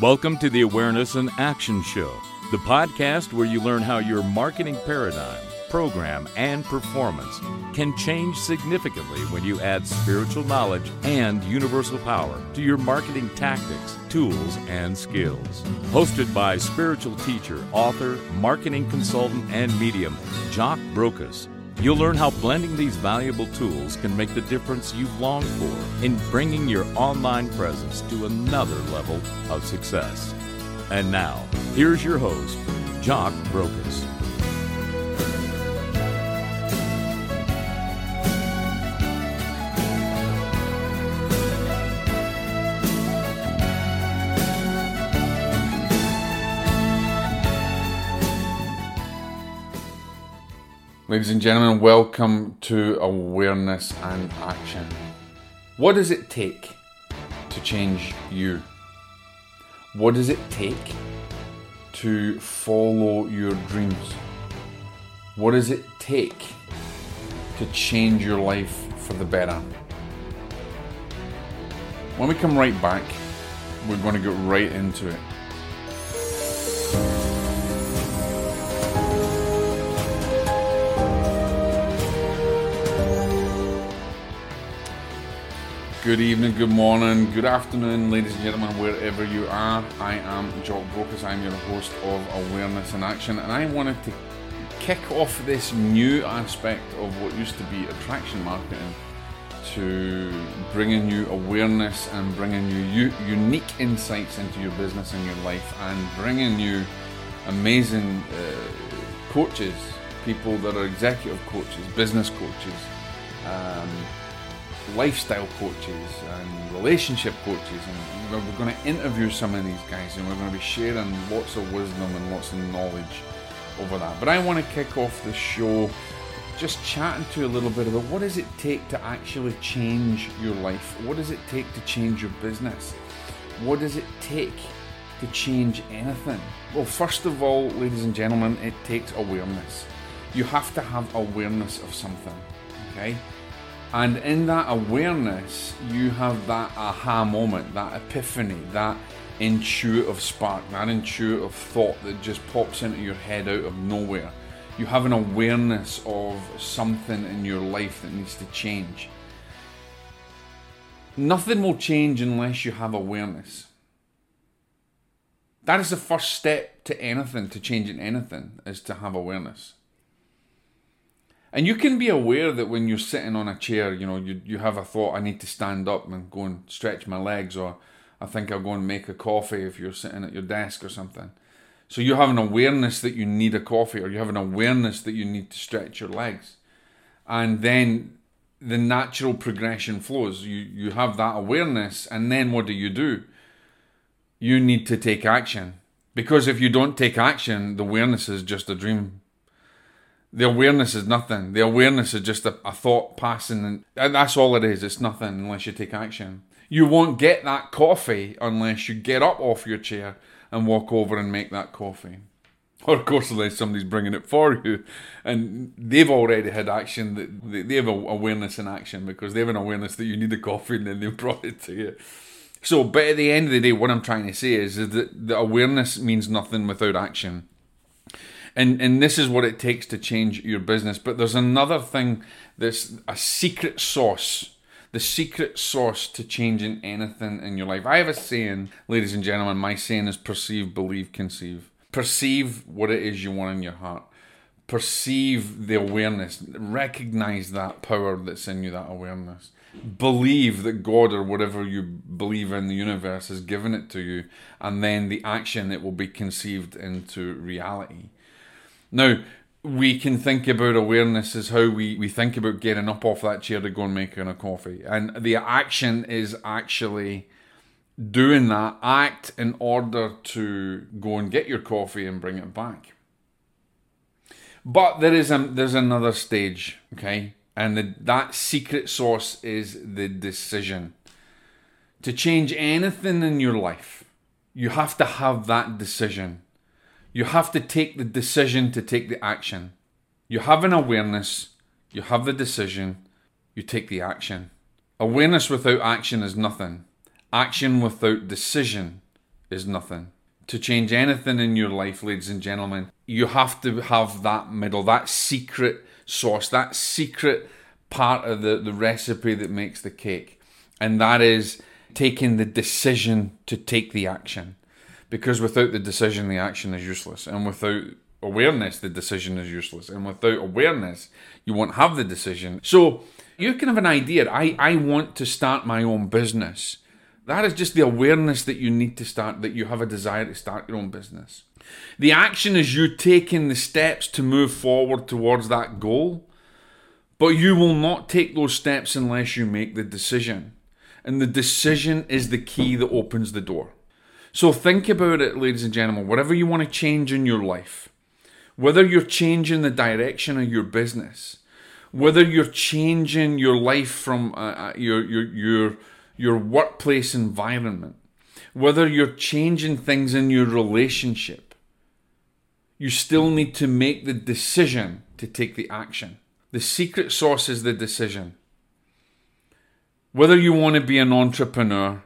Welcome to the Awareness and Action Show, the podcast where you learn how your marketing paradigm, program, and performance can change significantly when you add spiritual knowledge and universal power to your marketing tactics, tools, and skills. Hosted by spiritual teacher, author, marketing consultant, and medium, Jock Brokus. You'll learn how blending these valuable tools can make the difference you've longed for in bringing your online presence to another level of success. And now, here's your host, Jock Brokus. Ladies and gentlemen, welcome to Awareness and Action. What does it take to change you? What does it take to follow your dreams? What does it take to change your life for the better? When we come right back, we're going to get right into it. Good evening, good morning, good afternoon, ladies and gentlemen, wherever you are. I am Jock Brokus, I'm your host of Awareness in Action, and I wanted to kick off this new aspect of what used to be attraction marketing to bringing you awareness and bringing you unique insights into your business and your life, and bringing you amazing uh, coaches, people that are executive coaches, business coaches. Um, lifestyle coaches and relationship coaches, and we're going to interview some of these guys, and we're going to be sharing lots of wisdom and lots of knowledge over that. But I want to kick off the show just chatting to a little bit about what does it take to actually change your life? What does it take to change your business? What does it take to change anything? Well, first of all, ladies and gentlemen, it takes awareness. You have to have awareness of something, okay? And in that awareness, you have that aha moment, that epiphany, that intuitive spark, that intuitive thought that just pops into your head out of nowhere. You have an awareness of something in your life that needs to change. Nothing will change unless you have awareness. That is the first step to anything, to changing anything, is to have awareness. And you can be aware that when you're sitting on a chair, you know, you, you have a thought, I need to stand up and go and stretch my legs, or I think I'll go and make a coffee if you're sitting at your desk or something. So you have an awareness that you need a coffee, or you have an awareness that you need to stretch your legs. And then the natural progression flows. You, you have that awareness, and then what do you do? You need to take action. Because if you don't take action, the awareness is just a dream the awareness is nothing. The awareness is just a, a thought passing, and that's all it is. It's nothing unless you take action. You won't get that coffee unless you get up off your chair and walk over and make that coffee. Or, of course, unless somebody's bringing it for you and they've already had action, they have awareness in action because they have an awareness that you need the coffee and then they brought it to you. So, but at the end of the day, what I'm trying to say is that the awareness means nothing without action and and this is what it takes to change your business. But there's another thing that's a secret sauce the secret sauce to changing anything in your life. I have a saying ladies and gentlemen my saying is perceive believe conceive. Perceive what it is you want in your heart. Perceive the awareness. Recognize that power that's in you that awareness. Believe that god or whatever you believe in the universe has given it to you and then the action it will be conceived into reality now, we can think about awareness as how we, we think about getting up off that chair to go and making a coffee. And the action is actually doing that act in order to go and get your coffee and bring it back. But there is a, there's another stage, okay? And the, that secret sauce is the decision. To change anything in your life, you have to have that decision. You have to take the decision to take the action. You have an awareness, you have the decision, you take the action. Awareness without action is nothing. Action without decision is nothing. To change anything in your life, ladies and gentlemen, you have to have that middle, that secret sauce, that secret part of the, the recipe that makes the cake. And that is taking the decision to take the action. Because without the decision, the action is useless. And without awareness, the decision is useless. And without awareness, you won't have the decision. So you can have an idea. I, I want to start my own business. That is just the awareness that you need to start, that you have a desire to start your own business. The action is you taking the steps to move forward towards that goal, but you will not take those steps unless you make the decision. And the decision is the key that opens the door. So think about it, ladies and gentlemen, whatever you want to change in your life, whether you're changing the direction of your business, whether you're changing your life from uh, uh, your, your, your, your workplace environment, whether you're changing things in your relationship, you still need to make the decision to take the action. The secret sauce is the decision. Whether you want to be an entrepreneur,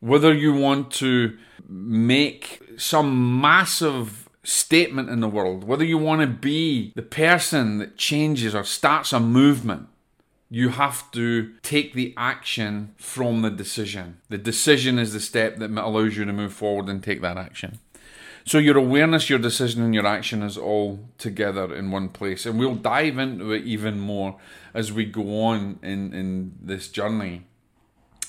whether you want to make some massive statement in the world, whether you want to be the person that changes or starts a movement, you have to take the action from the decision. The decision is the step that allows you to move forward and take that action. So your awareness, your decision, and your action is all together in one place. And we'll dive into it even more as we go on in, in this journey.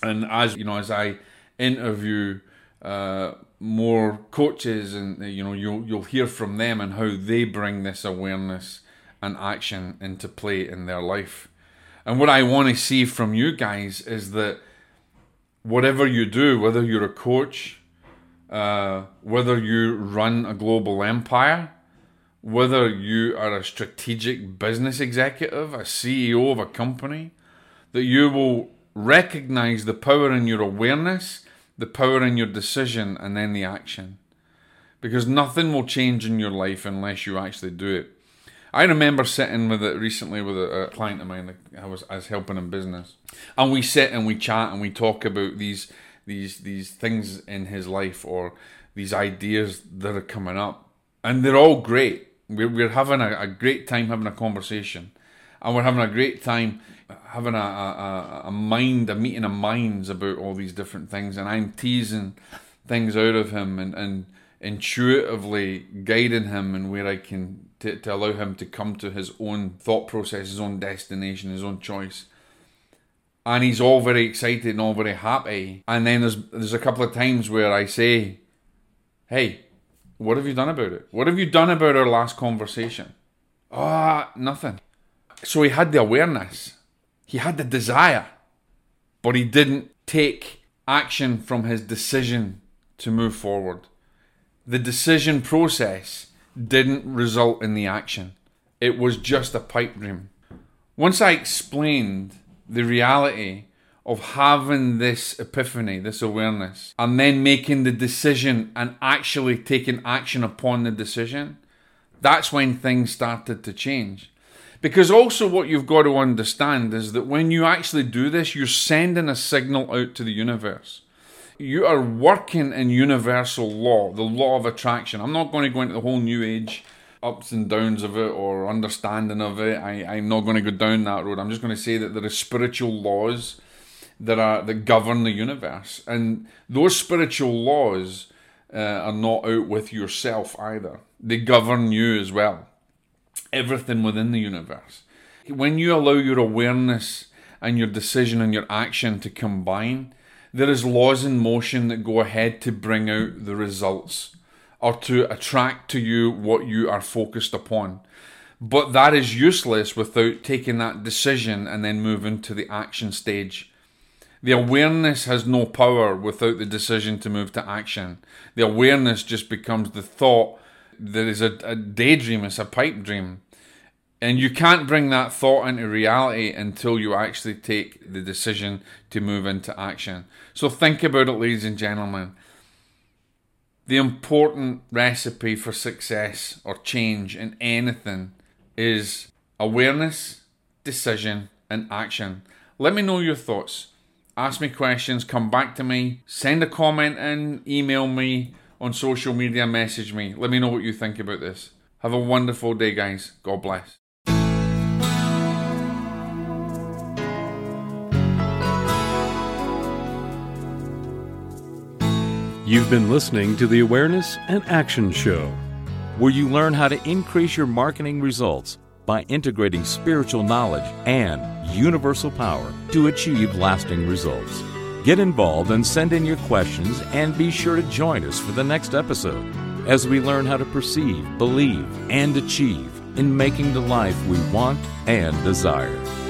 And as you know, as I interview uh, more coaches, and you know, you'll you'll hear from them and how they bring this awareness and action into play in their life. And what I want to see from you guys is that whatever you do, whether you're a coach, uh, whether you run a global empire, whether you are a strategic business executive, a CEO of a company, that you will recognize the power in your awareness, the power in your decision, and then the action. Because nothing will change in your life unless you actually do it. I remember sitting with it recently with a, a client of mine. I was I was helping in business, and we sit and we chat and we talk about these these these things in his life or these ideas that are coming up, and they're all great. We're we're having a, a great time having a conversation, and we're having a great time having a, a, a mind, a meeting of minds about all these different things, and I'm teasing things out of him and, and intuitively guiding him and where I can to, to allow him to come to his own thought process, his own destination, his own choice and he's all very excited and all very happy. And then there's there's a couple of times where I say, "Hey, what have you done about it? What have you done about our last conversation?" Ah, oh, nothing. So he had the awareness, he had the desire, but he didn't take action from his decision to move forward. The decision process didn't result in the action. It was just a pipe dream. Once I explained the reality of having this epiphany, this awareness, and then making the decision and actually taking action upon the decision, that's when things started to change. Because also, what you've got to understand is that when you actually do this, you're sending a signal out to the universe. You are working in universal law, the law of attraction. I'm not going to go into the whole new age ups and downs of it or understanding of it. I, I'm not going to go down that road. I'm just going to say that there are spiritual laws that are that govern the universe, and those spiritual laws uh, are not out with yourself either. They govern you as well. Everything within the universe. When you allow your awareness and your decision and your action to combine, there is laws in motion that go ahead to bring out the results or to attract to you what you are focused upon. But that is useless without taking that decision and then moving to the action stage. The awareness has no power without the decision to move to action. The awareness just becomes the thought that is a, a daydream, it's a pipe dream. And you can't bring that thought into reality until you actually take the decision to move into action. So think about it, ladies and gentlemen the important recipe for success or change in anything is awareness, decision, and action. Let me know your thoughts. Ask me questions, come back to me, send a comment in, email me on social media, message me. Let me know what you think about this. Have a wonderful day, guys. God bless. You've been listening to the Awareness and Action Show, where you learn how to increase your marketing results by integrating spiritual knowledge and universal power to achieve lasting results. Get involved and send in your questions, and be sure to join us for the next episode as we learn how to perceive, believe, and achieve in making the life we want and desire.